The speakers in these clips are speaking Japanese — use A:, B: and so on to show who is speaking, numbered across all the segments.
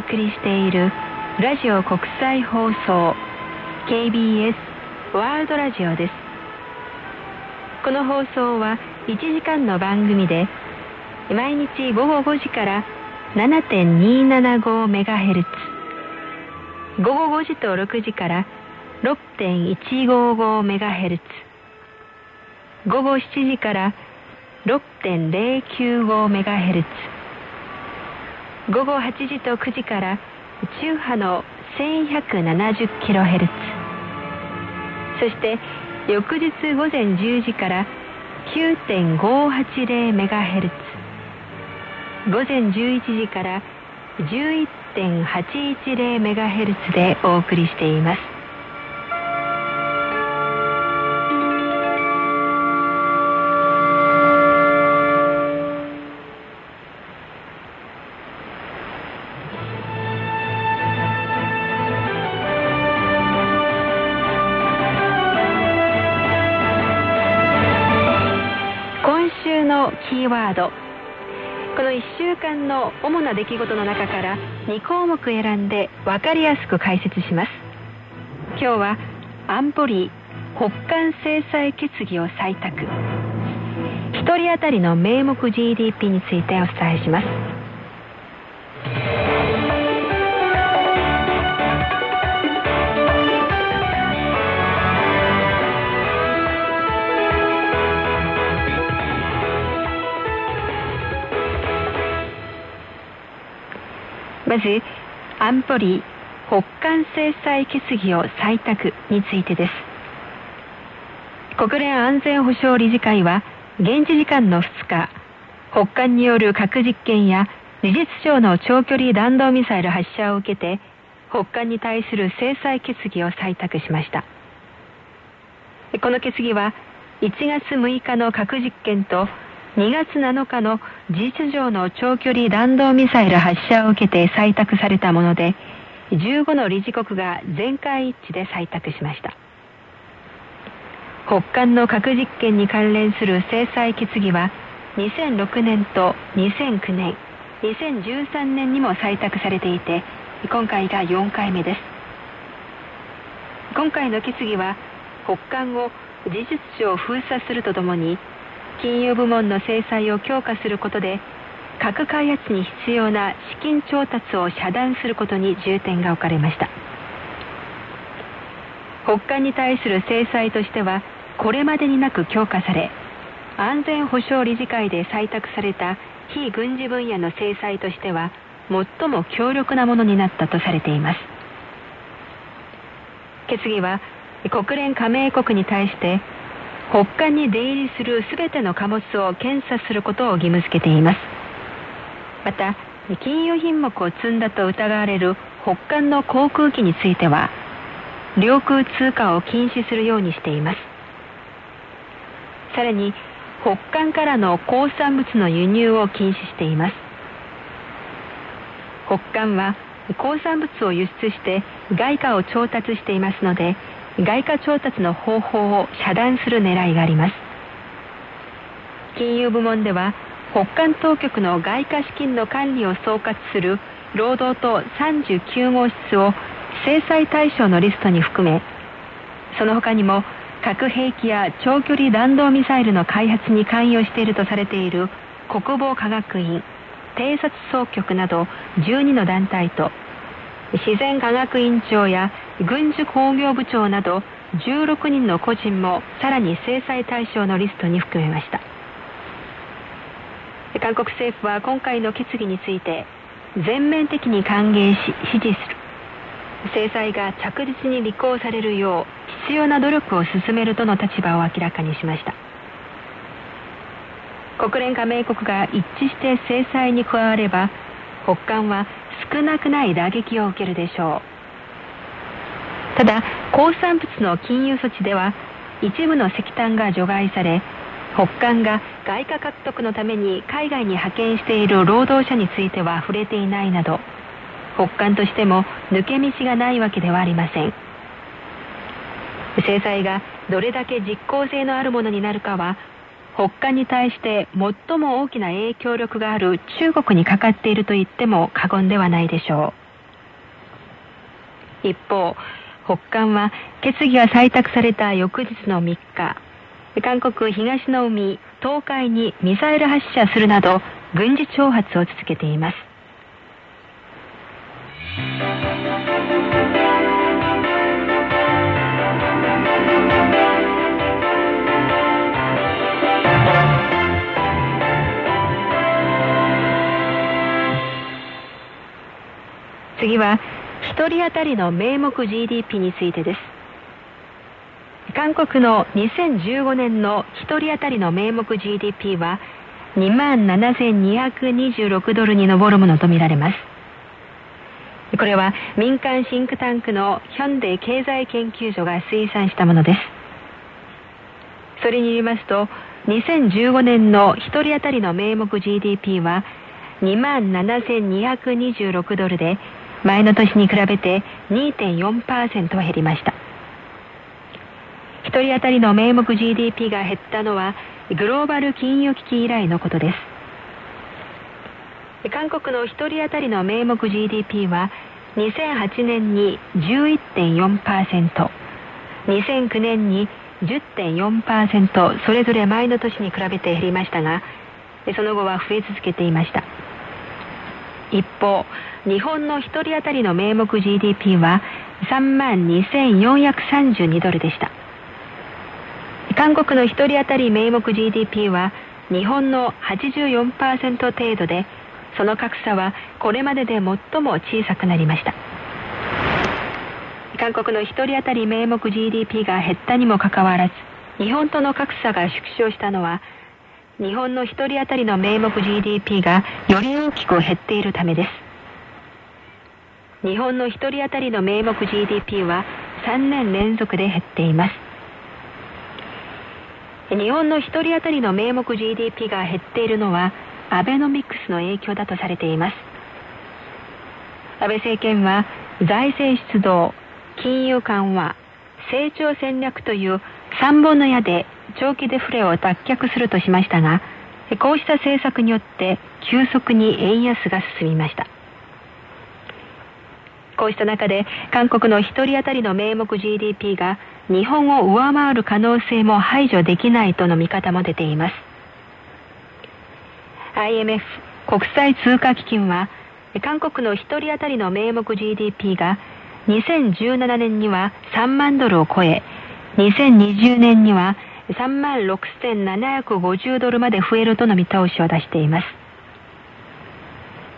A: お送りしているラジオ国際放送 KBS ワールドラジオです。この放送は1時間の番組で毎日午後5時から 7.275MHz 午後5時と6時から 6.155MHz 午後7時から6.095メガヘルツ午後8時と9時から中波の 1170kHz そして翌日午前10時から 9.580MHz 午前11時から 11.810MHz でお送りしています。な出来事の中から2項目選んで分かりやすく解説します。今日は安保理北韓制裁決議を採択。1人当たりの名目 GDP についてお伝えします。まず安保理北韓制裁決議を採択についてです。国連安全保障理事会は現地時間の2日北韓による核実験や事実上の長距離弾道ミサイル発射を受けて北韓に対する制裁決議を採択しました。この決議は1月6日の核実験と2月7日の事実上の長距離弾道ミサイル発射を受けて採択されたもので15の理事国が全会一致で採択しました。北韓の核実験に関連する制裁決議は2006年と2009年2013年にも採択されていて今回が4回目です。今回の決議は北韓を事実上封鎖するとともに金融部門の制裁を強化することで核開発に必要な資金調達を遮断することに重点が置かれました。北韓に対する制裁としてはこれまでになく強化され安全保障理事会で採択された非軍事分野の制裁としては最も強力なものになったとされています。決議は国連加盟国に対して北韓に出入りする全ての貨物を検査することを義務付けています。また金融品目を積んだと疑われる北韓の航空機については領空通過を禁止するようにしています。さらに北韓からの鉱産物の輸入を禁止しています。北韓は鉱産物を輸出して外貨を調達していますので外貨調達の方法を遮断する狙いがあります。金融部門では北韓当局の外貨資金の管理を総括する労働党39号室を制裁対象のリストに含めその他にも核兵器や長距離弾道ミサイルの開発に関与しているとされている国防科学院偵察総局など12の団体と自然科学院長や軍需工業部長など16人の個人もさらに制裁対象のリストに含めました。韓国政府は今回の決議について全面的に歓迎し支持する。制裁が着実に履行されるよう必要な努力を進めるとの立場を明らかにしました。国連加盟国が一致して制裁に加われば北韓は少なくない打撃を受けるでしょう。ただ鉱産物の金融措置では一部の石炭が除外され北韓が外貨獲得のために海外に派遣している労働者については触れていないなど北韓としても抜け道がないわけではありません。制裁がどれだけ実効性のあるものになるかは北韓に対して最も大きな影響力がある中国にかかっていると言っても過言ではないでしょう。一方北韓は決議が採択された翌日の3日。韓国東の海東海にミサイル発射するなど軍事挑発を続けています。次は1人当たりの名目 GDP についてです。韓国の2015年の1人当たりの名目 GDP は2万7226ドルに上るものとみられます。これは民間シンクタンクのヒョンデ経済研究所が推算したものです。それによりますと2015年の1人当たりの名目 GDP は2万7226ドルで前の年に比べて2.4%減りました。1人当たりの名目 GDP が減ったのはグローバル金融危機以来のことです。韓国の1人当たりの名目 GDP は2008年に11.4% 2009年に10.4%それぞれ前の年に比べて減りましたがその後は増え続けていました。一方日本の1人当たりの名目 GDP は3万2432ドルでした。韓国の1人当たり名目 GDP は日本の84%程度でその格差はこれまでで最も小さくなりました。韓国の1人当たり名目 GDP が減ったにもかかわらず日本との格差が縮小したのは日本の1人当たりの名目 GDP がより大きく減っているためです。日本の1人当たりの名目 GDP は3年連続で減っています。日本の1人当たりの名目 GDP が減っているのはアベノミクスの影響だとされています。安倍政権は財政出動金融緩和成長戦略という3本の矢で長期デフレを脱却するとしましたがこうした政策によって急速に円安が進みました。こうした中で韓国の1人当たりの名目 GDP が日本を上回る可能性も排除できないとの見方も出ています。IMF 国際通貨基金は韓国の1人当たりの名目 GDP が2017年には3万ドルを超え2020年には3万6750ドルまで増えるとの見通しを出しています。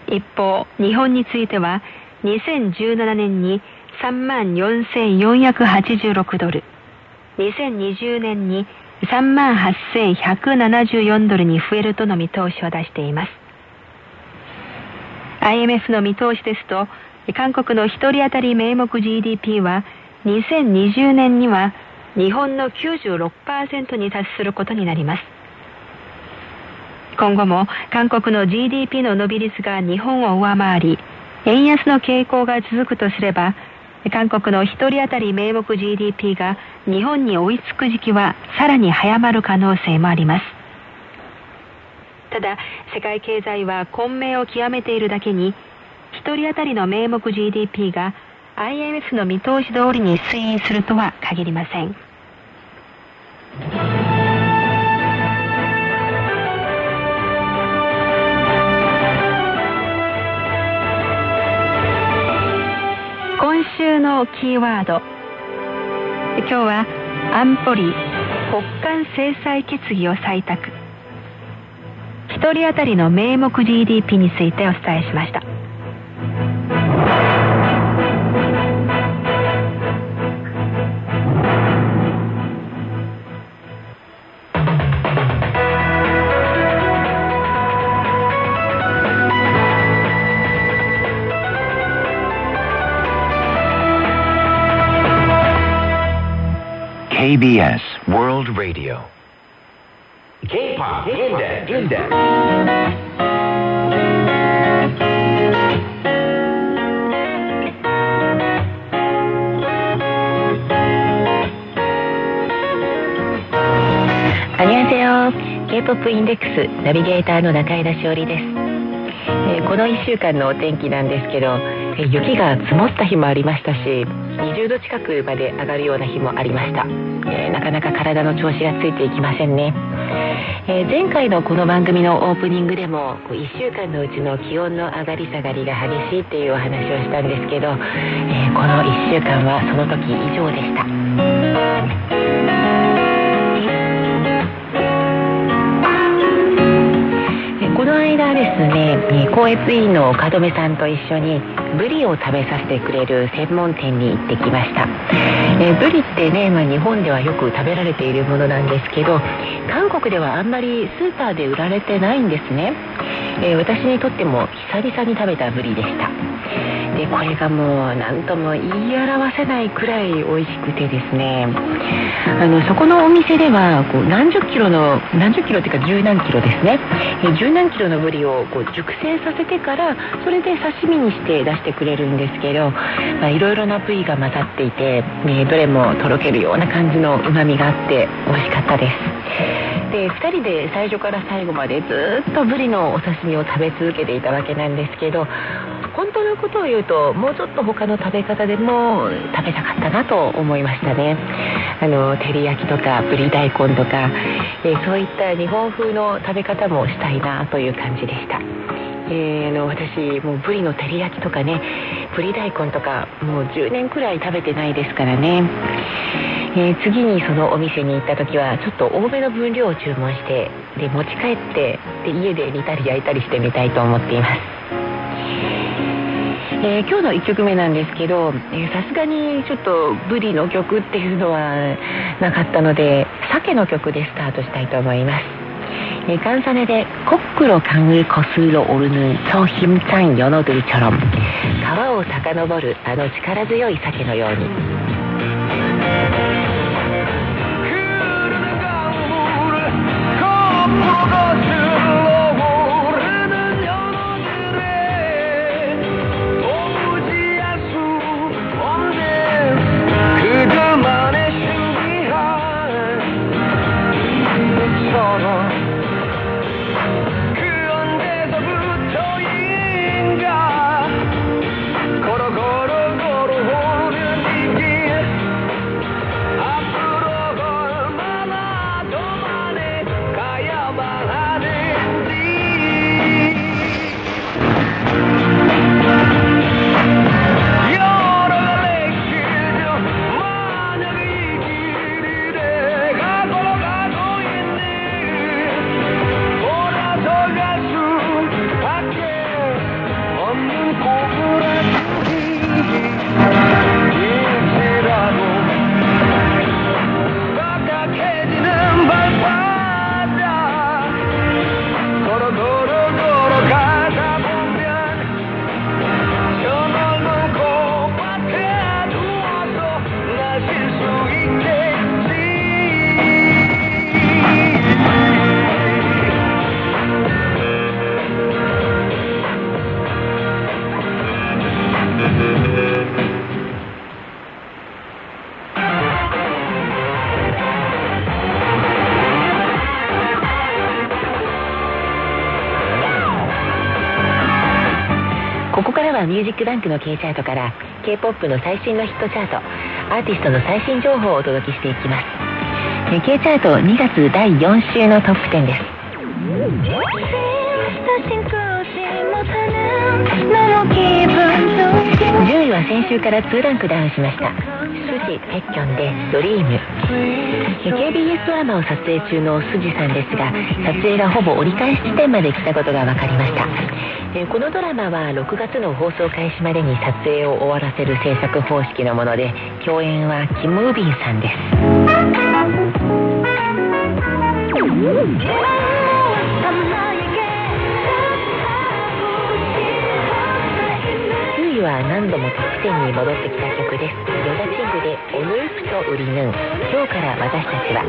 A: 一方日本については2017年に3万4486ドル。2020年に3万8174ドルに増えるとの見通しを出しています。IMF の見通しですと韓国の1人当たり名目 GDP は2020年には日本の96%に達することになります。今後も韓国の GDP の伸び率が日本を上回り円安の傾向が続くとすれば韓国の1人当たり名目 GDP が日本に追いつく時期はさらに早まる可能性もあります。ただ世界経済は混迷を極めているだけに1人当たりの名目 GDP が IMF の見通し通りに推移するとは限りません。週のキーワード今日は安保理国間制裁決議を採択1人当たりの名目 GDP についてお伝えしました
B: KBS World Radio. K-POP 現代
C: 現代こんにちは K-POP インデックナビゲーターの中井田詩織です、えー、この1週間のお天気なんですけど雪が積もった日もありましたし20度近くまで上がるような日もありました、えー、なかなか体の調子がついていきませんねえー、前回のこの番組のオープニングでも1週間のうちの気温の上がり下がりが激しいっていうお話をしたんですけど、えー、この1週間はその時以上でした。の間ですね、高越委員の門目さんと一緒にブリを食べさせてくれる専門店に行ってきました、えー、ブリってね、まあ、日本ではよく食べられているものなんですけど韓国ではあんまりスーパーで売られてないんですね、え、私にとっても久々に食べたブリでした。でこれがもう何とも言い表せないくらい美味しくてですね。あのそこのお店ではこう何十キロの何十キロっていうか十何キロですね。十何キロのブリをこう熟成させてからそれで刺身にして出してくれるんですけどいろいろな部位が混ざっていて、ね、どれもとろけるような感じのうまみがあって美味しかったです。で2人で最初から最後までずっとブリのお刺身を食べ続けていたわけなんですけど本当のことを言うともうちょっと他の食べ方でも食べたかったなと思いましたね。あの照り焼きとかぶり大根とか、えー、そういった日本風の食べ方もしたいなという感じでした。えー、あの私もうぶりの照り焼きとかねぶり大根とかもう10年くらい食べてないですからね、えー、次にそのお店に行った時はちょっと多めの分量を注文してで持ち帰ってで家で煮たり焼いたりしてみたいと思っています。えー、今日の1曲目なんですけどさすがにちょっとブリの曲っていうのはなかったので鮭の曲でスタートしたいと思います。예 간산에 거꾸로 강을 거슬러 오르는 저 힘찬 연어들처럼 가와오 遡るあの力強い鮭のように ンクの K チャートから K-POP の最新のヒットチャートアーティストの最新情報をお届けしていきます。K チャート2月第4週のトップ10です。10位は先週から2ランクダウンしましたスジ・ペッキョンで「ドリーム」KBS ドラマを撮影中のスジさんですが撮影がほぼ折り返し地点まで来たことが分かりましたえこのドラマは6月の放送開始までに撮影を終わらせる制作方式のもので共演はキム・ウビンさんです。は何度もトップ10に戻ってきた曲です。ヨダチングで「オヌープとウリヌン今日から私たちは」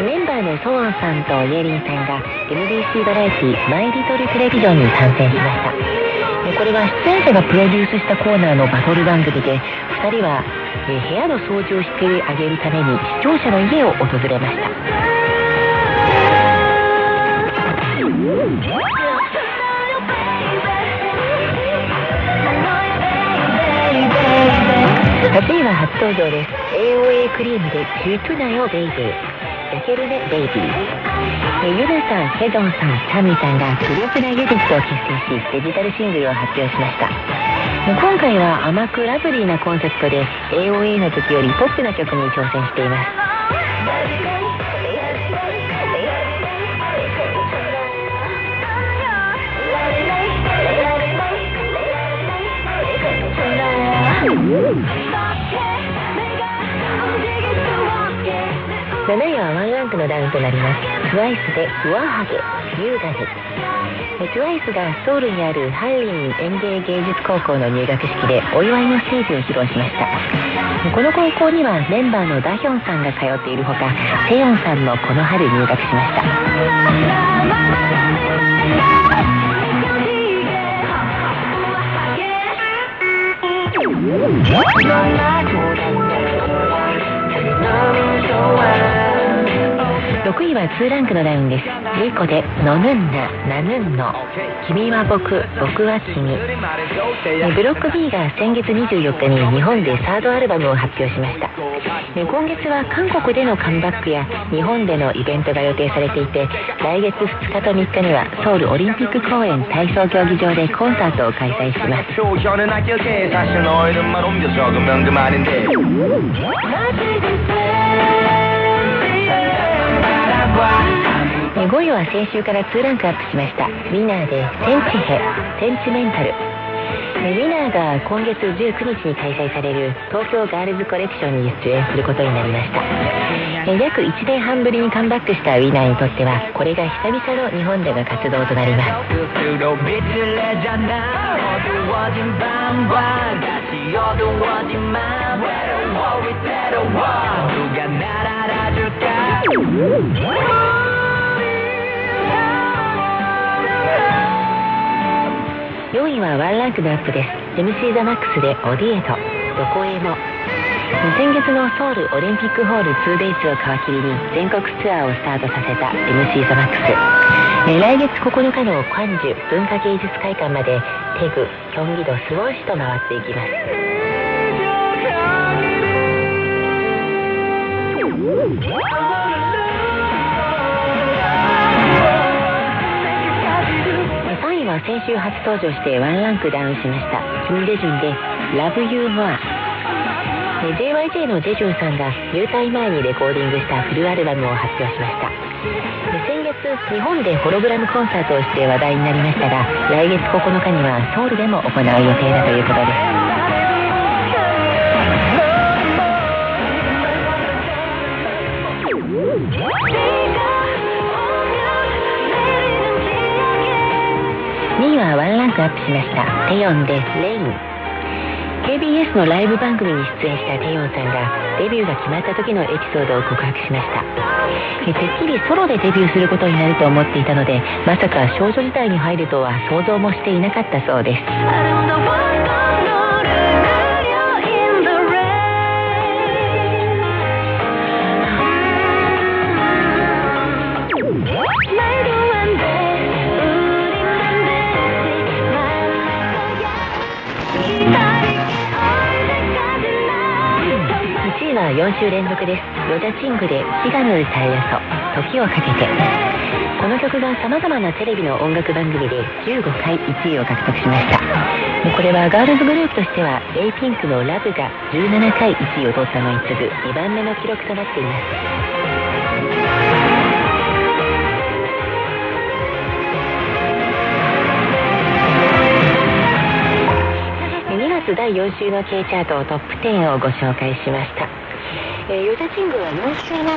C: メンバーのソワンさんとイエリンさんが MBC バラエティマイリトルテレビジョンに参戦しました。これは出演者がプロデュースしたコーナーのバトル番組で2人は部屋の掃除をしてあげるために視聴者の家を訪れました。8位は初登場です。AOA クリームで「チュートナよベイビー」焼けるねベイビー。えユナさん、ヘドンさん、タミさんがグループ内ユニットを結成しデジタルシングルを発表しました。今回は甘くラブリーなコンセプトで AOA の時よりポップな曲に挑戦しています。7位はワンランクのダウンとなります TWICE で「上ハゲ優雅に」TWICE がソウルにあるハンリン園芸芸術高校の入学式でお祝いのステージを披露しました。この高校にはメンバーのダヒョンさんが通っているほかセヨンさんもこの春入学しました。6位は2ランクのダウンです。リコで「のぬんななぬんの。君は僕僕は君」ブロック B が先月24日に日本でサードアルバムを発表しました。今月は韓国でのカムバックや日本でのイベントが予定されていて来月2日と3日にはソウルオリンピック公園体操競技場でコンサートを開催します5位は先週から2ランクアップしました。ウィナーで「センチヘ」「センチメンタル」ウィナーが今月19日に開催される東京ガールズコレクションに出演することになりました。約1年半ぶりにカムバックしたウィナーにとってはこれが久々の日本での活動となります。4位はワンランクのアップです。MC ザマックスでオディエト。どこへも。先月のソウルオリンピックホール 2days を皮切りに全国ツアーをスタートさせた MC ザマックス。え来月9日のクァンジュ文化芸術会館までテグ、キョンギド、スウォン市と回っていきます。は先週初登場してワンランクダウンしました。キム・デジュンで「Love You More」えー JYJ のジェジュンさんが入隊前にレコーディングしたフルアルバムを発表しました。先月日本でホログラムコンサートをして話題になりましたが来月9日にはソウルでも行う予定だということです。にはワンランクアップしました。テヨンで「レイン」KBS のライブ番組に出演したテヨンさんがデビューが決まった時のエピソードを告白しました。えてっきりソロでデビューすることになると思っていたのでまさか少女時代に入るとは想像もしていなかったそうです。4週連続です。ヨダチングで「シガヌータイヤソ時をかけて」この曲がさまざまなテレビの音楽番組で15回1位を獲得しました。これはガールズグループとしてはレイピンクの「ラブが17回1位を取ったのに次ぐ2番目の記録となっています。2月第4週の K チャートトップ10をご紹介しました、えーヨジャチングは4週7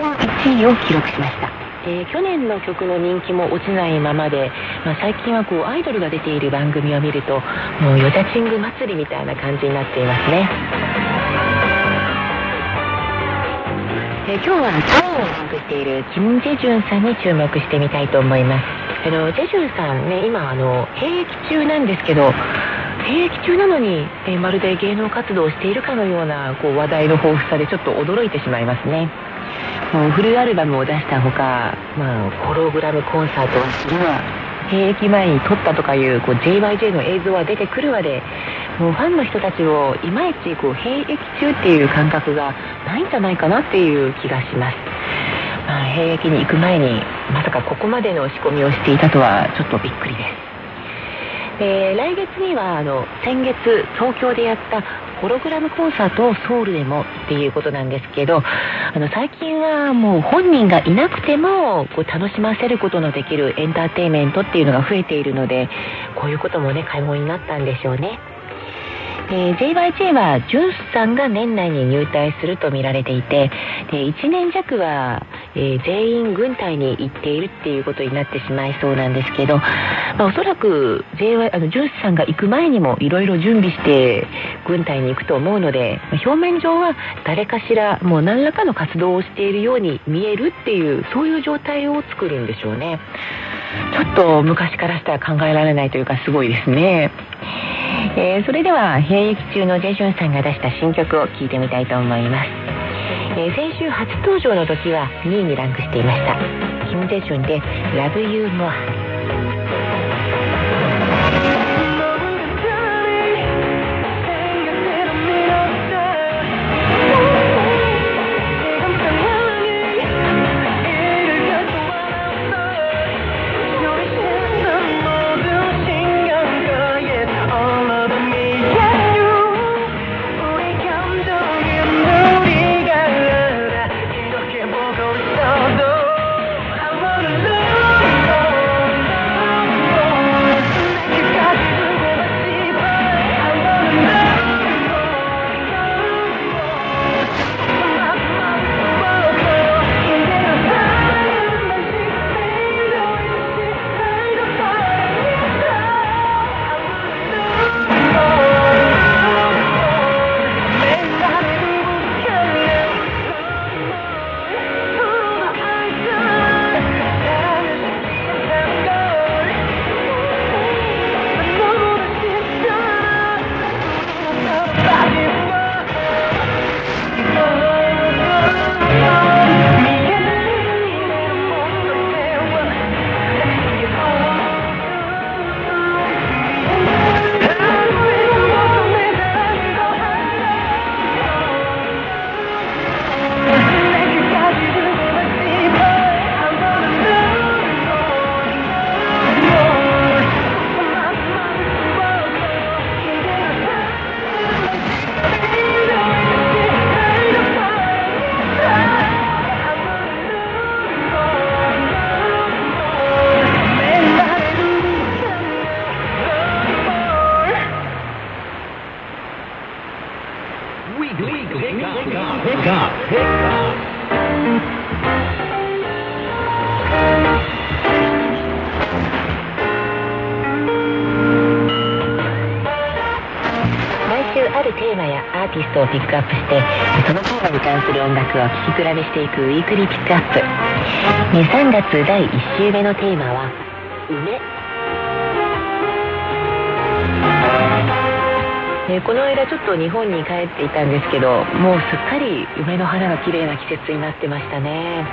C: 位を記録しました、えー去年の曲の人気も落ちないままで、まあ、最近はこうアイドルが出ている番組を見るともうヨジャチング祭りみたいな感じになっていますね。えー今日は3位をランクしているキム・ジェジュンさんに注目してみたいと思います。あのジェジュンさんね今あの兵役中なんですけど兵役中なのに、えまるで芸能活動をしているかのようなこう話題の豊富さでちょっと驚いてしまいますねもうフルアルバムを出したほか、まあ、ホログラムコンサートをするわ兵役前に撮ったとかいうこう JYJ の映像は出てくるまでもうファンの人たちをいまいちこう兵役中っていう感覚がないんじゃないかなっていう気がします。まあ、兵役に行く前にまさかここまでの仕込みをしていたとはちょっとびっくりです。えー、来月にはあの先月東京でやったホログラムコンサートをソウルでもっていうことなんですけどあの最近はもう本人がいなくてもこう楽しませることのできるエンターテインメントっていうのが増えているのでこういうこともね買い物になったんでしょうね。えー、JYJ はジュンスさんが年内に入隊すると見られていてで1年弱は、えー、全員軍隊に行っているっていうことになってしまいそうなんですけど、まあ、おそらく JY あのジュンスさんが行く前にもいろいろ準備して軍隊に行くと思うので表面上は誰かしらもう何らかの活動をしているように見えるっていうそういう状態を作るんでしょうね。ちょっと昔からしたら考えられないというかすごいですね。えー、それでは兵役中のジェジュンさんが出した新曲を聴いてみたいと思います、えー、先週初登場の時は2位にランクしていました。キム・ジェジュンで「Love You More」ピックアップしてそのテーマに関する音楽を聴き比べしていくウィークリーピックアップ、3月第1週目のテーマは「梅」えこの間ちょっと日本に帰っていたんですけどもうすっかり梅の花が綺麗な季節になってましたね。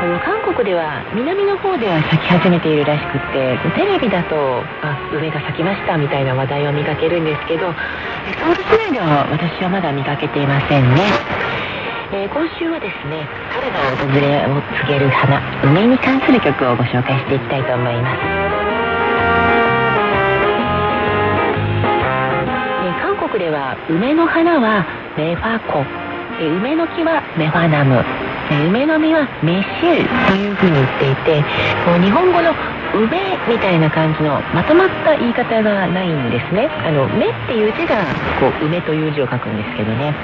C: あの韓国では南の方では咲き始めているらしくってテレビだとあ梅が咲きましたみたいな話題を見かけるんですけどソウル市内では私はまだ見かけていませんね、えー、今週はですね春の訪れを告げる花梅に関する曲をご紹介していきたいと思います。韓国では梅の花はメファコ。梅の木はメファナム。梅の実はメシュというふうに言っていて日本語の梅みたいな感じのまとまった言い方がないんですね。あの目っていう字がこう梅という字を書くんですけどね、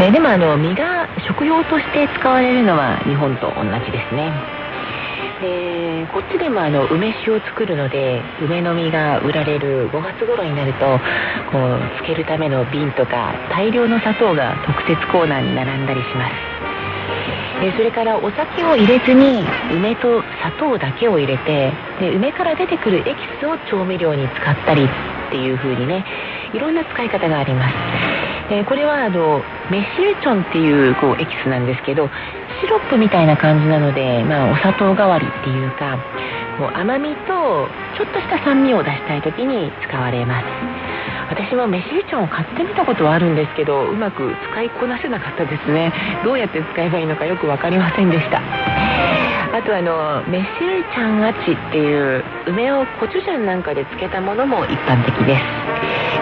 C: えでもあの実が食用として使われるのは日本と同じですね。でこっちでもあの梅酒を作るので梅の実が売られる5月頃になるとこう漬けるための瓶とか大量の砂糖が特設コーナーに並んだりします。えそれからお酒を入れずに梅と砂糖だけを入れてで梅から出てくるエキスを調味料に使ったりっていう風にねいろんな使い方があります、えこれはあのメシルチョンっていうこうエキスなんですけどシロップみたいな感じなので、まあ、お砂糖代わりっていうかもう甘みとちょっとした酸味を出したい時に使われます。私もメシルチョンを買ってみたことはあるんですけどうまく使いこなせなかったですね。どうやって使えばいいのかよく分かりませんでした。あとあのメシルチャンアチっていう梅をコチュジャンなんかで漬けたものも一般的です、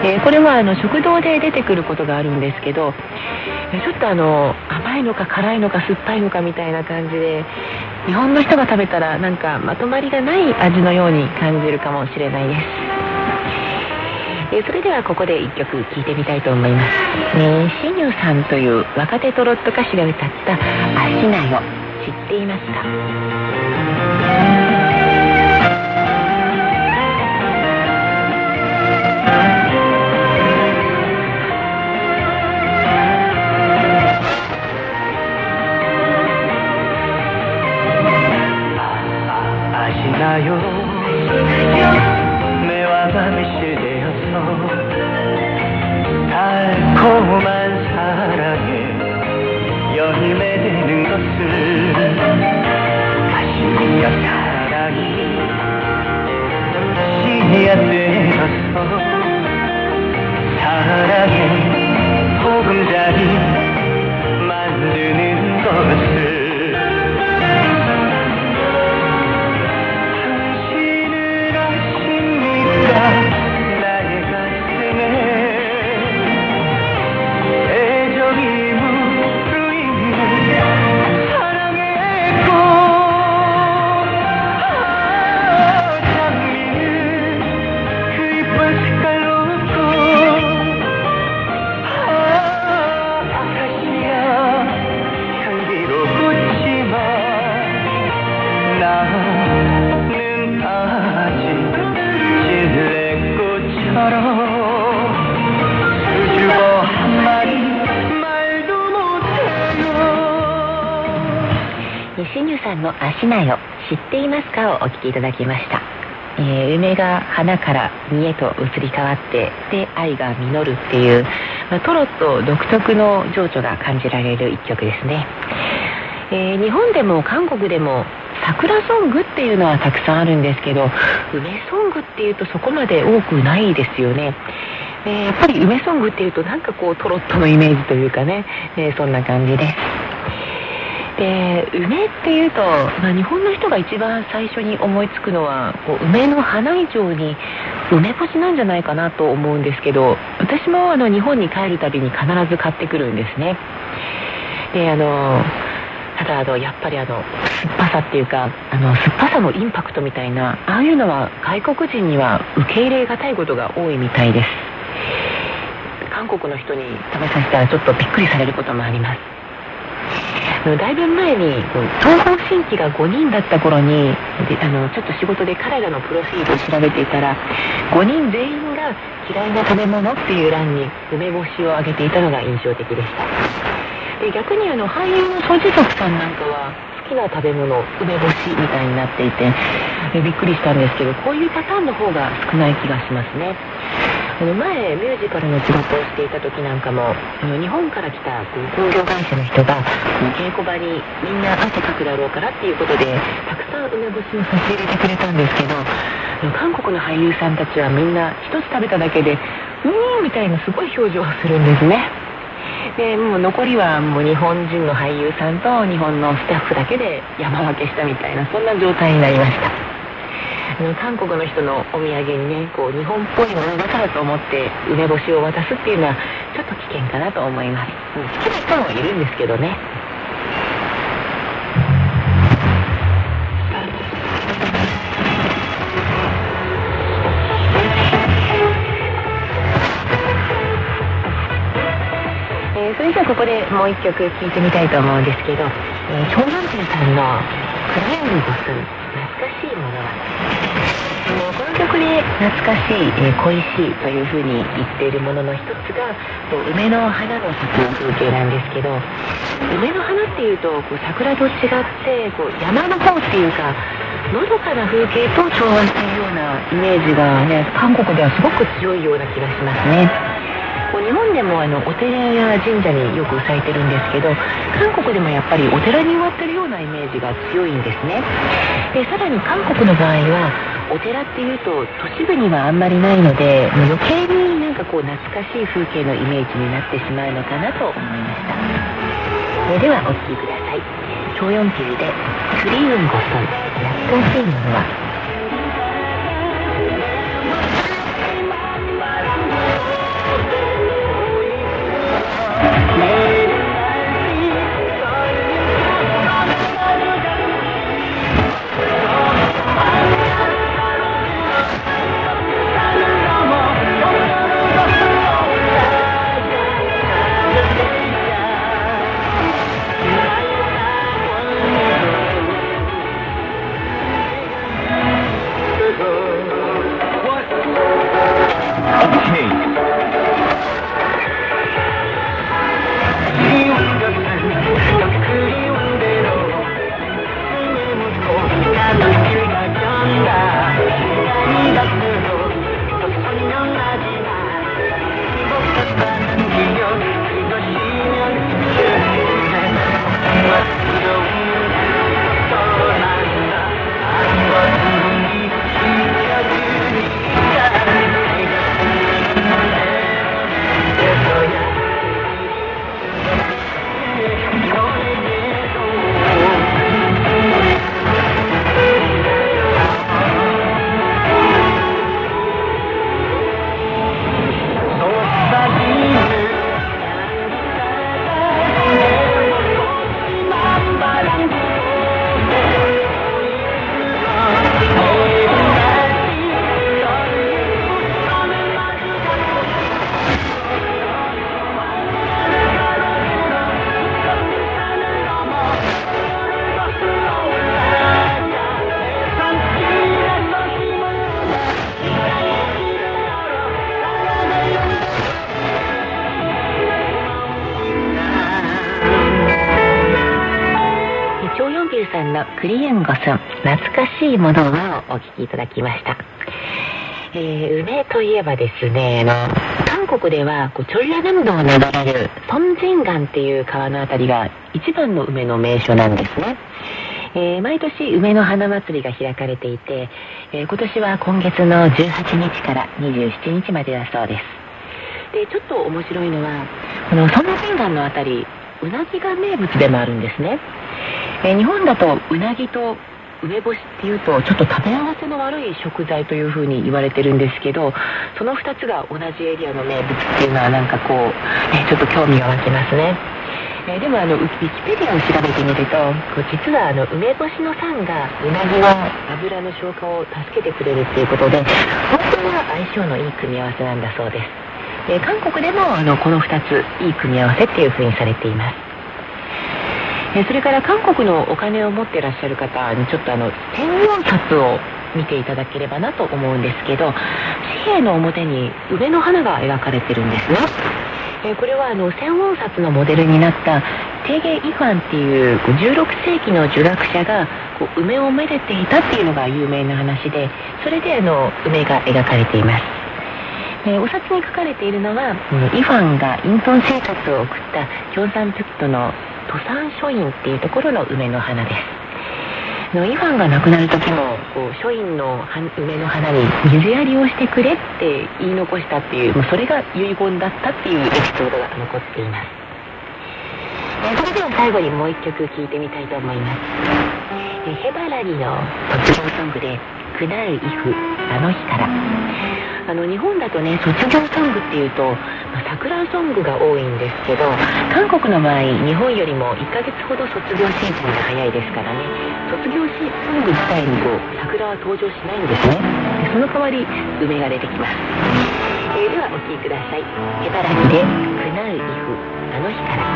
C: えーこれはあの食堂で出てくることがあるんですけどちょっとあの甘いのか辛いのか酸っぱいのかみたいな感じで日本の人が食べたらなんかまとまりがない味のように感じるかもしれないです。えそれではここで一曲聴いてみたいと思います、えーシニューさんという若手トロット歌手が歌った「足なよ」知っていますかあ
D: 足だよ。
C: お聞きいただきました、えー梅が花から実へと移り変わってで愛が実るっていう、まあトロット独特の情緒が感じられる一曲ですね、えー日本でも韓国でも桜ソングっていうのはたくさんあるんですけど梅ソングっていうとそこまで多くないですよね。えやっぱり梅ソングっていうとなんかこうトロットのイメージというかね、えーそんな感じです。で梅っていうと、まあ、日本の人が一番最初に思いつくのはこう梅の花以上に梅干しなんじゃないかなと思うんですけど私もあの日本に帰るたびに必ず買ってくるんですね。であのただあのやっぱりあの酸っぱさっていうかあの酸っぱさのインパクトみたいなああいうのは外国人には受け入れがたいことが多いみたいです。韓国の人に食べさせたらちょっとびっくりされることもあります。だいぶ前に東方神起が5人だった頃にであのちょっと仕事で彼らのプロフィールを調べていたら5人全員が嫌いな食べ物っていう欄に梅干しを挙げていたのが印象的でした。で逆にあの俳優のソジソクさんなんかはきな食べ物梅干しみたいになっていてびっくりしたんですけどこういうパターンの方が少ない気がしますね。あの前ミュージカルの仕事をしていた時なんかも日本から来た工業会社の人が稽古場にみんな汗かくだろうからっていうことでたくさん梅干しを差し入れてくれたんですけど韓国の俳優さんたちはみんな一つ食べただけでうーんみたいなすごい表情をするんですね。でもう残りはもう日本人の俳優さんと日本のスタッフだけで山分けしたみたいなそんな状態になりました。あの韓国の人のお土産にねこう日本っぽいものだからと思って梅干しを渡すっていうのはちょっと危険かなと思います、好きな人もいるんですけどね。ここでもう一曲聴いてみたいと思うんですけど、えー、長南亭さんの「暗闇ボス懐かしいものは」あのこの曲で懐かしい、えー恋しいというふうに言っているものの一つがこう梅の花の咲く風景なんですけど梅の花っていうとこう桜と違ってこう山の方っていうかのどかな風景と調和しているようなイメージがね韓国ではすごく強いような気がしますね。日本でもあのお寺や神社によく咲いてるんですけど韓国でもやっぱりお寺に植わってるようなイメージが強いんですね。でさらに韓国の場合はお寺っていうと都市部にはあんまりないのでもう余計になんかこう懐かしい風景のイメージになってしまうのかなと思いました。それではお聴きください。超4級で「クリウンゴソン懐かしいものは」いものはお聞きいただきました、えー、梅といえばですねあの韓国ではこうチョルラナムドを流れるソンジンガンっていう川のあたりが一番の梅の名所なんですね。えー毎年梅の花祭りが開かれていて、えー今年は今月の18日から27日までだそうです。でちょっと面白いのはこのソンジンガンのあたりうなぎが名物でもあるんですね。えー日本だとうなぎと梅干しっていうとちょっと食べ合わせの悪い食材というふうに言われてるんですけどその2つが同じエリアの名物っていうのはなんかこう、ね、ちょっと興味が湧きますね。えーでもあのウィキペディアを調べてみるとこう実はあの梅干しの酸がうなぎの油の消化を助けてくれるっていうことで本当は相性のいい組み合わせなんだそうです。えー韓国でもあのこの2ついい組み合わせっていうふうにされています。えそれから韓国のお金を持ってらっしゃる方にちょっとあの千円札を見ていただければなと思うんですけど紙幣の表に梅の花が描かれてるんですね。えこれはあの千ウォン札のモデルになったテゲ・イファンっていうこう16世紀の儒学者がこう梅をめでていたっていうのが有名な話でそれであの梅が描かれています。えーお札に書かれているのは、うん。イファンが隠遁生活を送った京山プットの土山書院っていうところの梅の花です。あのイファンが亡くなる時もこう書院の花梅の花に水やりをしてくれって言い残したっていうもうそれが遺言だったっていうエピソードが残っています、えーそれでは最後にもう一曲聴いてみたいと思います、えーヘバラリの卒業ソングで「クナルイフあの日から」あの日本だとね卒業ソングっていうと、まあ、桜ソングが多いんですけど韓国の場合日本よりも1ヶ月ほど卒業シーズンが早いですからね。卒業シソング自体にこう桜は登場しないんですね。でその代わり梅が出てきます、えーではお聴きください「茨城でクナウイフあの日から」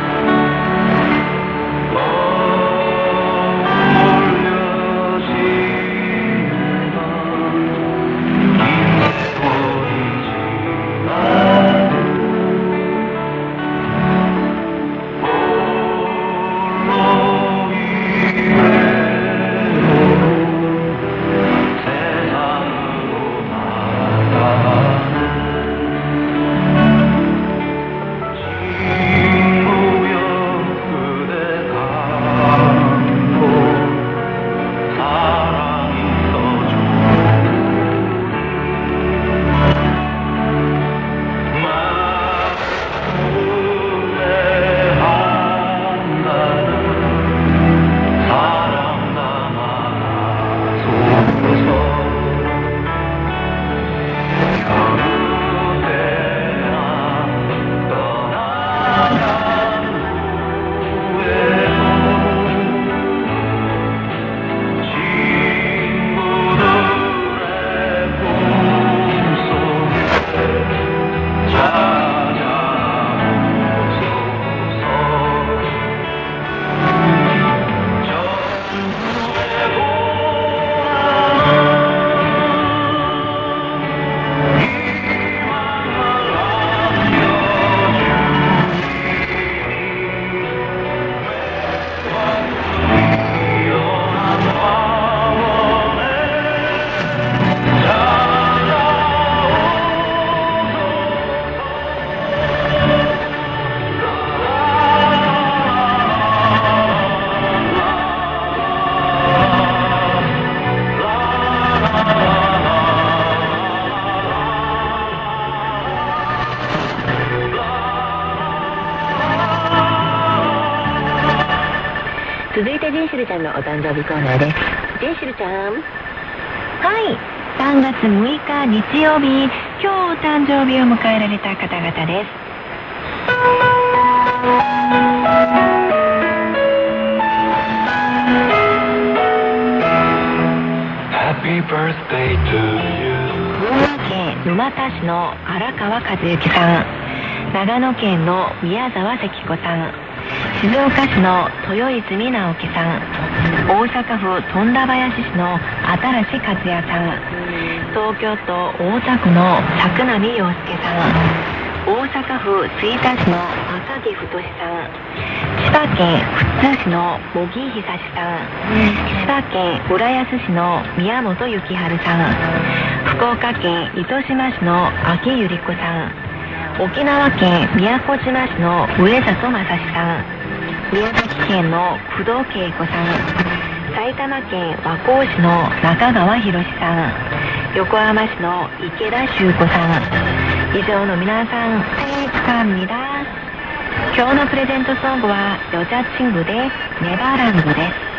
E: コーナーですジェイシルちゃん。
C: はい。3月6日日曜日今日お誕生日を迎えられた方々です。
F: Happy birthday to you.
C: 群馬県沼田市の荒川和幸さん。長野県の宮沢関子さん。静岡市の豊泉直樹さん大阪府富田林市の新和也さん。東京都大田区の作並陽介さん。大阪府吹田市の赤木太さん。千葉県富津市の茂木久志さん。千葉県浦安市の宮本幸春さん。福岡県糸島市の秋百合子さん。沖縄県宮古島市の上里正史さん。宮崎県の工藤恵子さん埼玉県和光市の中川博さん横浜市の池田修子さん以上の皆さん생일축하합니다今日のプレゼントソングは여자친구でネバーランドです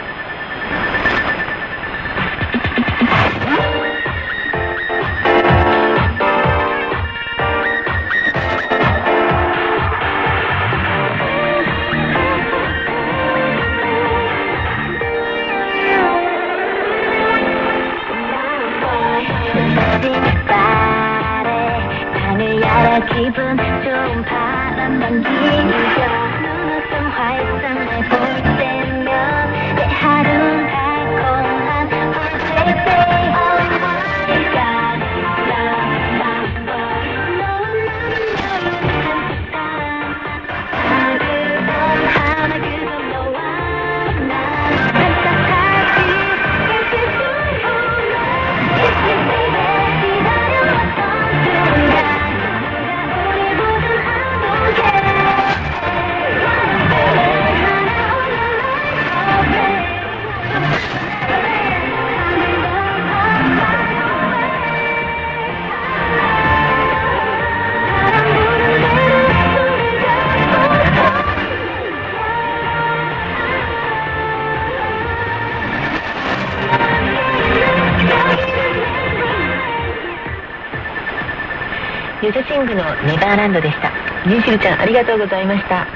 C: キングのネバーランドでした。シルちゃんありがとうございました。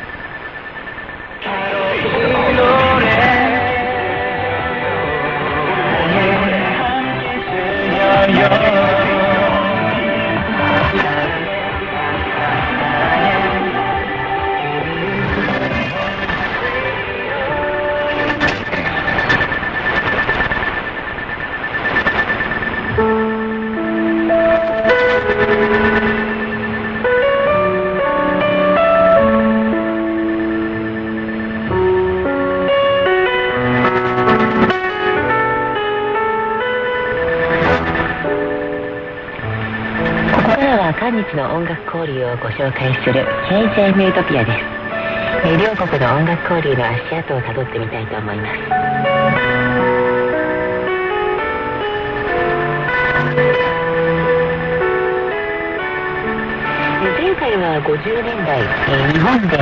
C: 日の音楽交流をご紹介する KJ ミュートピアです。え両国の音楽交流の足跡をたどってみたいと思います。前回は50年代、えー日本で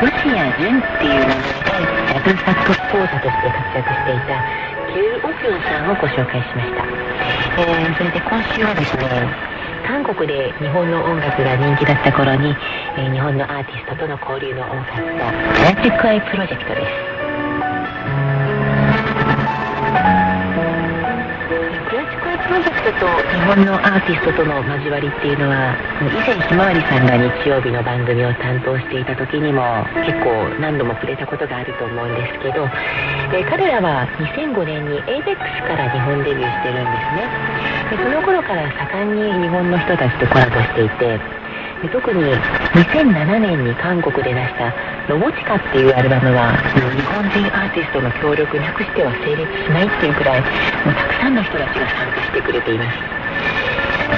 C: 星谷純っていう名前でジャズサックス講座として活躍していたキュー・オピョンさんをご紹介しました、えーそれで今週はですね韓国で日本の音楽が人気だった頃に、えー日本のアーティストとの交流の多かったクラシックアイプロジェクトです。本のアーティストとの交わりっていうのは以前ひまわりさんが日曜日の番組を担当していた時にも結構何度も触れたことがあると思うんですけど、え彼らは2005年に ABEX から日本デビューしてるんですね。でその頃から盛んに日本の人たちとコラボしていてで特に2007年に韓国で出した「ロボチカ」っていうアルバムは日本人アーティストの協力なくしては成立しないっていうくらいもうたくさんの人たちが参加してくれています。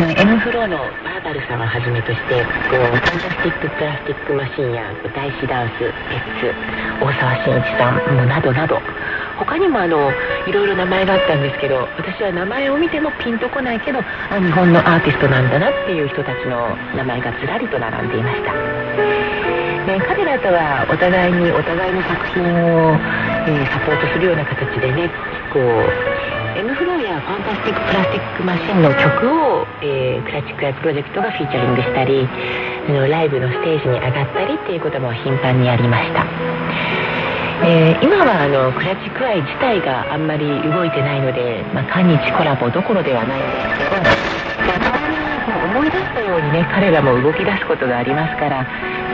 C: M フローのバーバルさんをはじめとしてこうファンタスティック・プラスティック・マシンや大師ダンスペッツ大沢慎一さんなどなど他にもあのいろいろ名前があったんですけど私は名前を見てもピンとこないけどあ日本のアーティストなんだなっていう人たちの名前がずらりと並んでいました。え彼らとはお互いにお互いの作品を、えサポートするような形でねこう M ファンタスティック・プラスティック・マシンの曲を、えークラチックアイプロジェクトがフィーチャリングしたりのライブのステージに上がったりっていうことも頻繁にありました、えー今はあのクラチックアイ自体があんまり動いてないので、まあ、韓日コラボどころではないんですけどま思い出したようにね彼らも動き出すことがありますから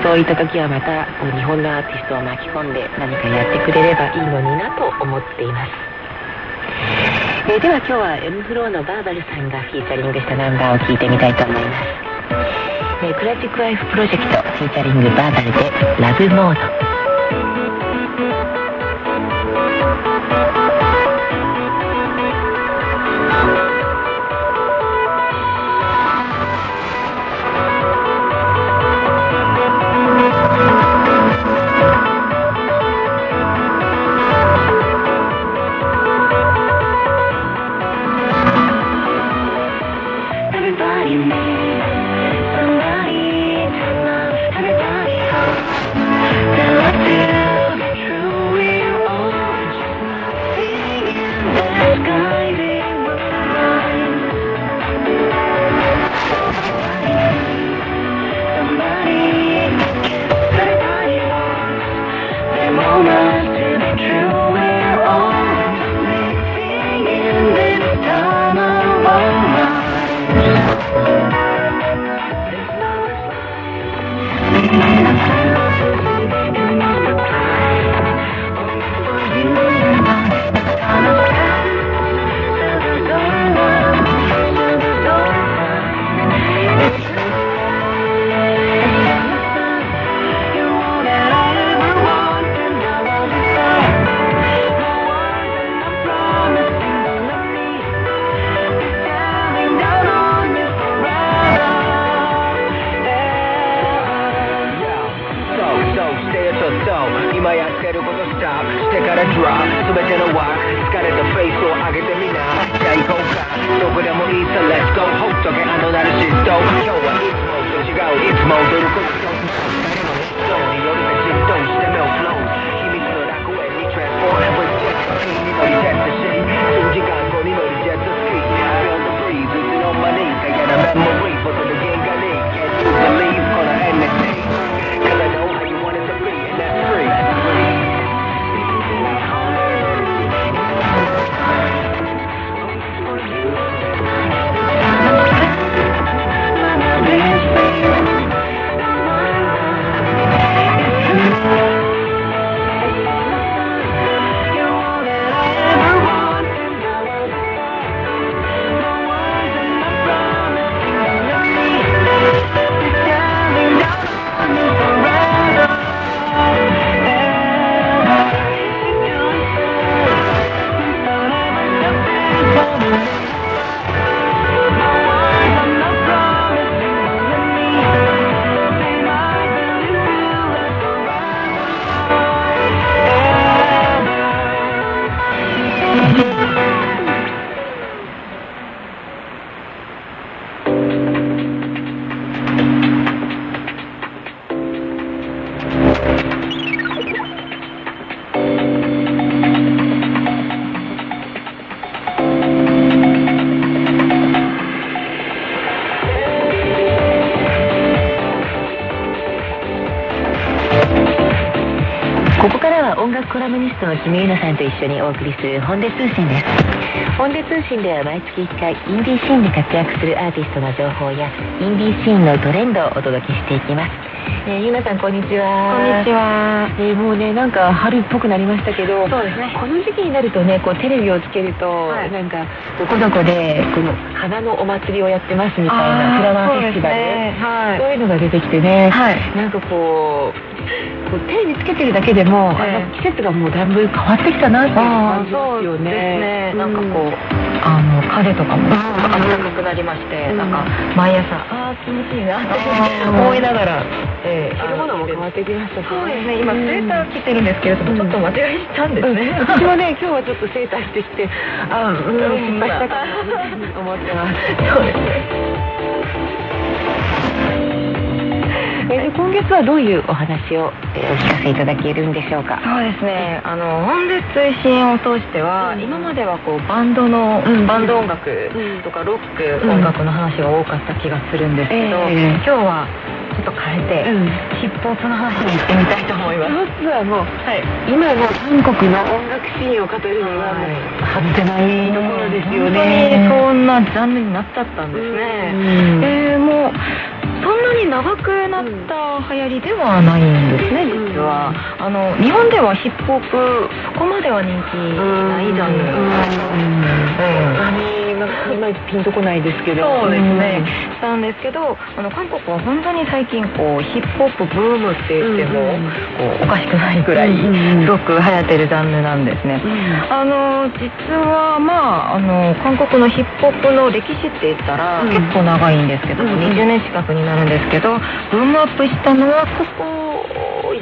C: そういった時はまた日本のアーティストを巻き込んで何かやってくれればいいのになと思っています、えーでは今日は M フローのバーバルさんがフィーチャリングしたナンバーを聴いてみたいと思います、えークラシックワイフプロジェクトフィーチャリングバーバルでラブモード一緒にお送りする本音通信です。本音通信では毎月1回インディーシーンで活躍するアーティストの情報やインディーシーンのトレンドをお届けしていきます、えー、ユナさんこんにちは。
A: こんにちは。
C: えーもうねなんか春っぽくなりましたけど
A: そうですね。
C: この時期になるとねこうテレビをつけると、
A: はい。
C: なんかどこどこでこの花のお祭りをやってますみたいなフラワーフェスティバル。
A: はい。
C: そういうのが出てきてね、
A: はい。
C: なんかこうこうテレビつけてるだけでも、
A: ええ。
C: あの季節がもうだいぶ変わってきたなっていう感じですよね。
A: ね。
C: なんかこう、
A: うん。
C: あの風とかも暖かくなりまして、
A: うん。
C: なんか毎朝ああ気持ちいいなって思いながら、ええ着るものも変わってきましたし
A: そうですね。今スウェーター着てるんですけれども、ちょっと間違いしたんですね。
C: 私もね今日はちょっとセーターしてきてあうん失敗したかなと思ってます。
A: そうですね。
C: えー今月はどういうお話を、えーお聞かせいただけるんでしょうか？
G: そうですね。あの本日推進を通しては、今まではこうバンドの、バンド音楽とかロック音楽の話が多かった気がするんですけど、
C: ええ
G: 今日はちょっと変えて、ヒップホップの話に行ってみたいと思います。
C: 実はもう、今の韓国の音楽シーンを語るにはもう、はってないところですよね。
G: 本当にそんなジャンルになっちゃったんですね。
C: うん。
G: えーもうなに長くなった流行りではないんですね、実は。あの日本ではヒップホップそこまでは人気ないジャンル。
C: なんかいまいちピンとこないですけど。
G: そうですね、したんですけどあの韓国は本当に最近こうヒップホップブームって言っても、こうおかしくないぐらいすごく流行ってるジャンルなんですね、あの実はまああの韓国のヒップホップの歴史って言ったら、結構長いんですけど、20年近くになるんですけどブームアップしたのはここ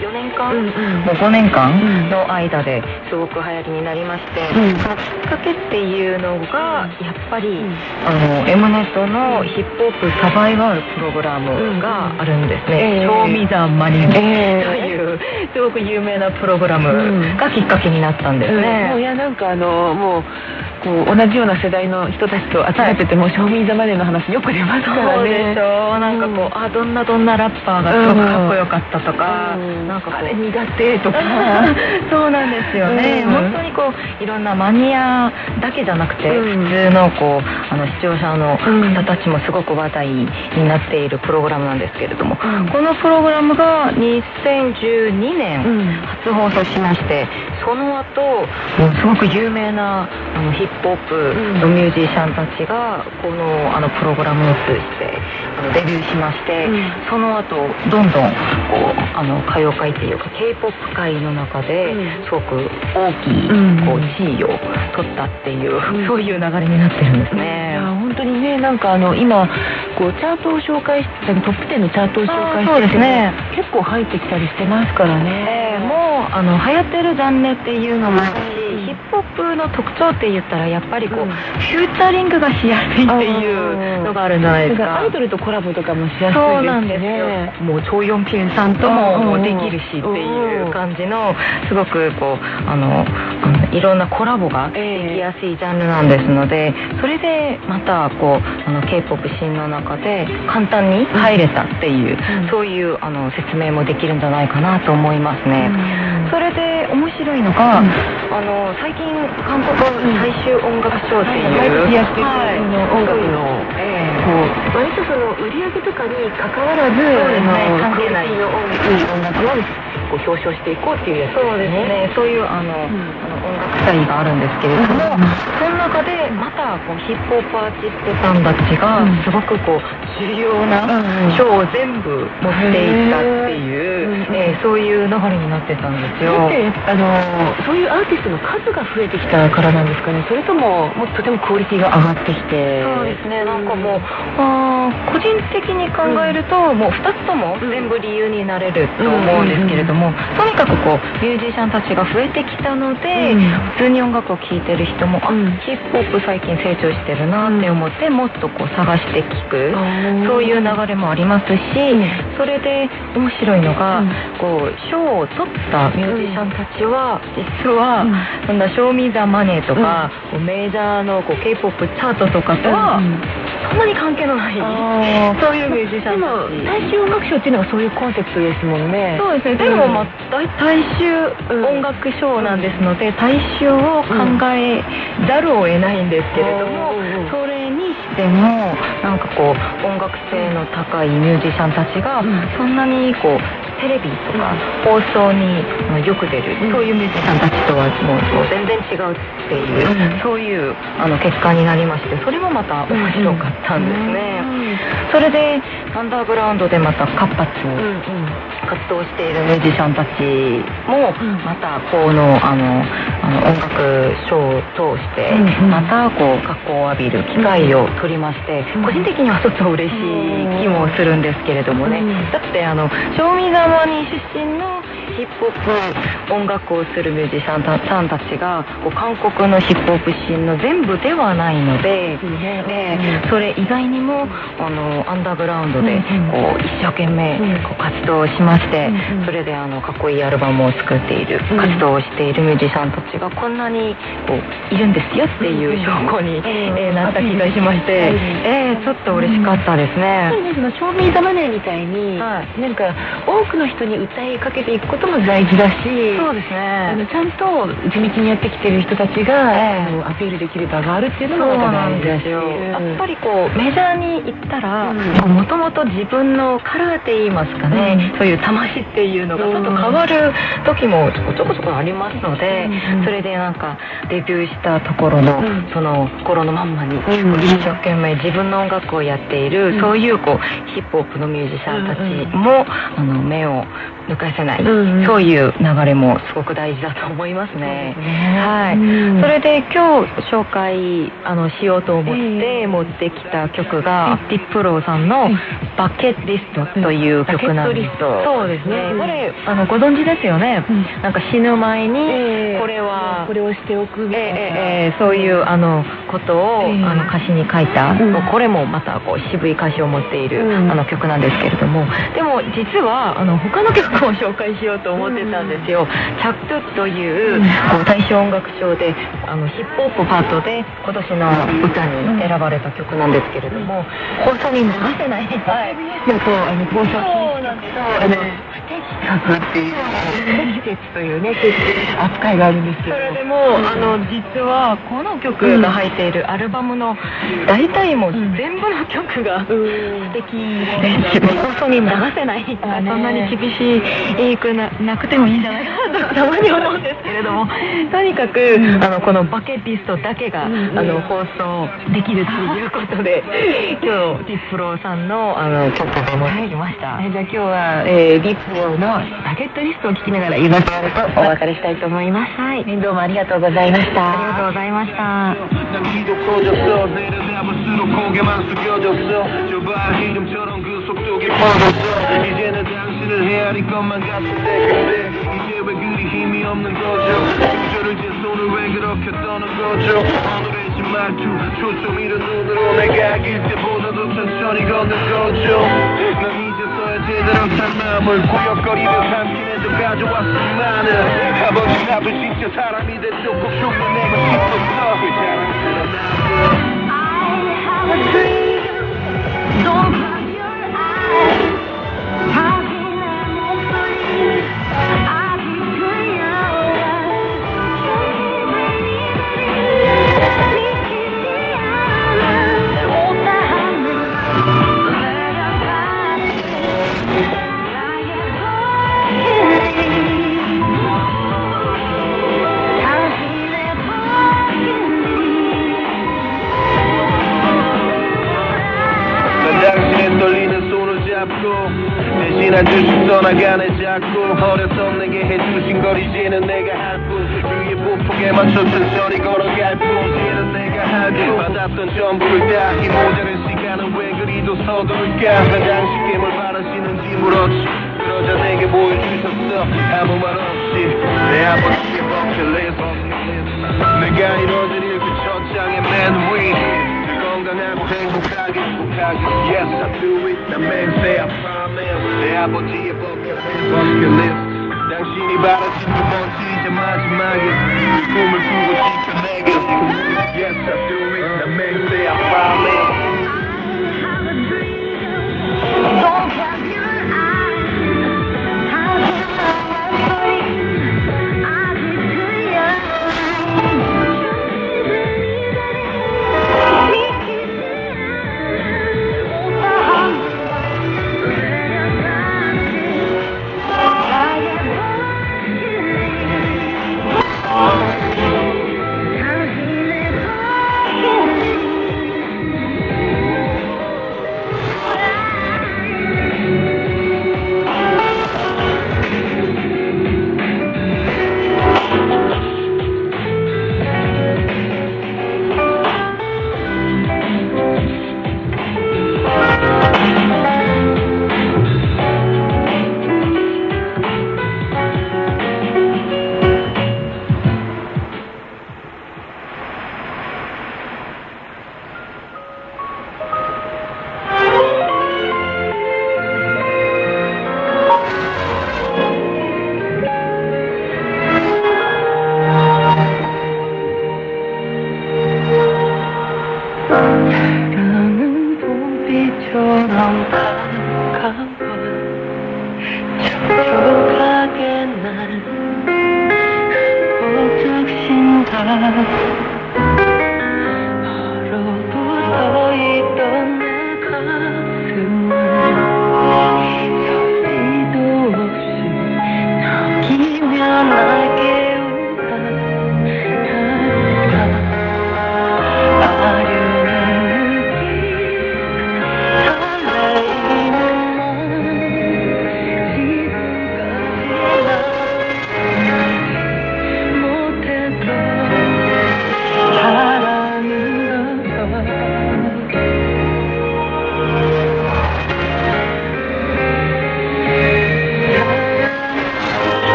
G: 4年間、もう5年間の間ですごく流行りになりまして、そのきっかけっていうのがやっぱり、あの M ネットのヒップホップサバイバルプログラムがあるんですね「賞味ザマニー」というすごく有名なプログラムがきっかけになったんです
C: うん。
G: ね。
C: もういやなんかあのもうこう同じような世代の人たちと集まってても、ショーミーザマネーの話よく出ますから
G: そうで
C: ね
G: しょなんかこう、あどんなどんなラッパーがすごくかっこよかったとか、
C: うん。
G: なんか
C: あれ苦手とか。
G: そうなんですよね、
C: うん。
G: 本当にこういろんなマニアだけじゃなくて、
C: うん。
G: 普通のこうあの視聴者の方たちもすごく話題になっているプログラムなんですけれども、このプログラムが2012年初放送しましてその後すごく有名なあのヒップホップのミュージシャンたちがこのあのプログラムを通じてあのデビューしまして、その後どんどんこうあの歌謡界っていうか k p o p 界の中ですごく大きいこう地位を取ったっていう、そういう流れになってるんです
C: い
G: ね。
C: や本当にねなんかあの今こうチャートを紹介してトップ10のチャートを紹介してても
G: ですね。
C: 結構入ってきたりしてますから
G: え
C: ね、
G: ーもうあの流行ってるジャンルっていうのもあるし、ヒップの特徴って言ったらやっぱりこう、フューチャリングがしやすいっていうのがあるんじゃないですか。
C: アイドルとコラボとかもしやすいですしね
G: そうなんですよ。もう超四ピンさんとももうできるしっていう感じのすごくこうあのいろんなコラボができやすいジャンルなんですので、それでまたこうあの K-POP シーンの中で簡単に入れたっていう、そういうあの説明もできるんじゃないかなと思いますね。それで面白いのが、あの最近韓国最終音楽賞っていう、
C: の音楽の割とその売り上げとかに関わらず
G: そうですね。
C: あの
G: 関係ない。
C: 音楽をこう表彰していこうっていうやつ
G: そうですね、そういうあの、あの音楽祭があるんですけれども、その中でまたこうヒップホップアーティストさんたちがすごくこう重要な賞を全部持っていったっていう、えーそういう流れになってたんですよ。
C: あのそういうアーティストの数が増えてきたからなんですかね。それとももうとてもクオリティが上がってきて。
G: そうですね、なんかもう、個人的に考えると、もう2つとも全部理由になれると思うんですけれども、とにかくこうミュージシャンたちが増えてきたので、普通に音楽を聴いてる人も、あヒップホップ最近成長してるなって思って、もっとこう探して聴く、そういう流れもありますし、それで面白いのが、こう賞を取ったミュージシャンたちは、実は、そんな「賞味ザマネーとか、こうメジャーの k p o p チャートとかとは、そんなに関係のない、そういうミュージシャンたち。
C: 大衆音楽賞っていうのがそういうコンセプトですもんね。
G: そうですね、でも、まあ、大大衆音楽賞なんですので、大衆を考えざるを得ないんですけれども、それにしても、なんかこう、音楽性の高いミュージシャンたちが、そんなにこう、テレビとか放送によく出る、そういうミュージシャンたちとはもう全然違うっていう、そういうあの結果になりまして、それもまた面白かったんですね。それで、アンダーグラウンドでまた活発活動しているミュージシャンたちも、またこのあのあの音楽ショーを通して、またこう格好を浴びる機会を取りまして、個人的にはちょっと嬉しい気もするんですけれどもね、だってあの「賞味ザマニ出身のヒップホップ音楽をするミュージシャンたさんたちがこう韓国のヒップホップシーンの全部ではないので、でそれ以外にもあのアンダーグラウンドでこう一生懸命こう活動をしまして、それであのかっこいいアルバムを作っている、活動をしているミュージシャンたちがこんなにこういるんですよっていう証拠に、えーなった気がしまして、えーちょっと嬉しかったですね。
C: その賞味ザマネーみたいに、
G: はい。
C: なんか多くの人に歌いかけていくことも大事だし
G: そうですね。
C: あのちゃんと地道にやってきてる人たちが、
G: ええ。
C: あのアピールできる場があるっていうのも大事だし
G: やっぱりこうメジャーに行ったら
C: うん。
G: もともと自分のカラーって言いますかね、そういう魂っていうのがちょっと変わる時もちょこちょこありますので、
C: うん。
G: それでなんかデビューしたところの、
C: うん。
G: その心のまんまに、
C: うん。
G: 一生懸命自分の音楽をやっている、
C: うん。
G: そういうこうヒップホップのミュージシャンたちも、あの目を抜かせない、
C: うん
G: そういう流れもすごく大事だと思いますね。はい、
C: うん。
G: それで今日紹介あのしようと思って
C: ええ。
G: 持ってきた曲が、ディップローさんの「バケットリスト」という曲なんです、そうですね、
C: うん
G: これあのご存知ですよね、
C: うん。
G: なんか死ぬ前に
C: ええ。
G: これは、
C: これをしておくみたいな、
G: ええええそういうあのことを、
C: ええ。
G: あの歌詞に書いた、
C: うん。
G: これもまたこう渋い歌詞を持っている、
C: うん。
G: あの曲なんですけれども。でも実はあの他の曲を紹介しようと思ってたんですよ「チャックトゥという、
C: うん
G: こう大賞音楽賞であのヒップホップパートで今年の歌に選ばれた曲なんですけれども、放送に流せない、はい、
C: だとあの放送
G: そうなん
C: っていう不適切というね扱いがあるんですけど
G: それでも、あの実はこの曲が入っているアルバムの大体もう全部の曲が素敵。で放送に流せないそんなに厳しいくななくてもいいんじゃないかなとたまに思うんですけれども。とにかくあのこの Bucket List だけがあの放送できるということで今日 Diplo さんのあの曲で持ってきました。
C: はい。じゃあ今日は、えー、ディップよバケットリストを聞きながら言いますとお別れしたいと思います。どうもありがとうございました。
G: ありがとうございました。
H: I'm 제대로 산 마음을 구역거리며 삼키는 좀 가져왔으면은 아버지 앞을 진짜 사람이 됐죠 꼭 흉내내고 싶었어 그 자랑스러운 남자 난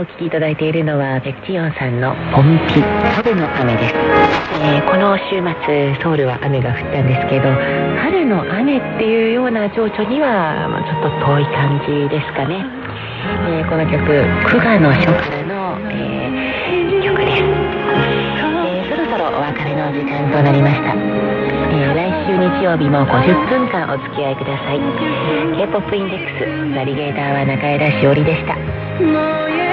C: 今お聴きいただいているのはペクチヨンさんの「ポンピ。春の雨」です、えーこの週末ソウルは雨が降ったんですけど春の雨っていうような情緒には、まあ、ちょっと遠い感じですかね、えーこの曲「久我の書」からの、えー曲です、えーそろそろお別れの時間となりました、えー来週日曜日も50分間お付き合いください。K-POP インデックスナビゲーターは中枝しおりでした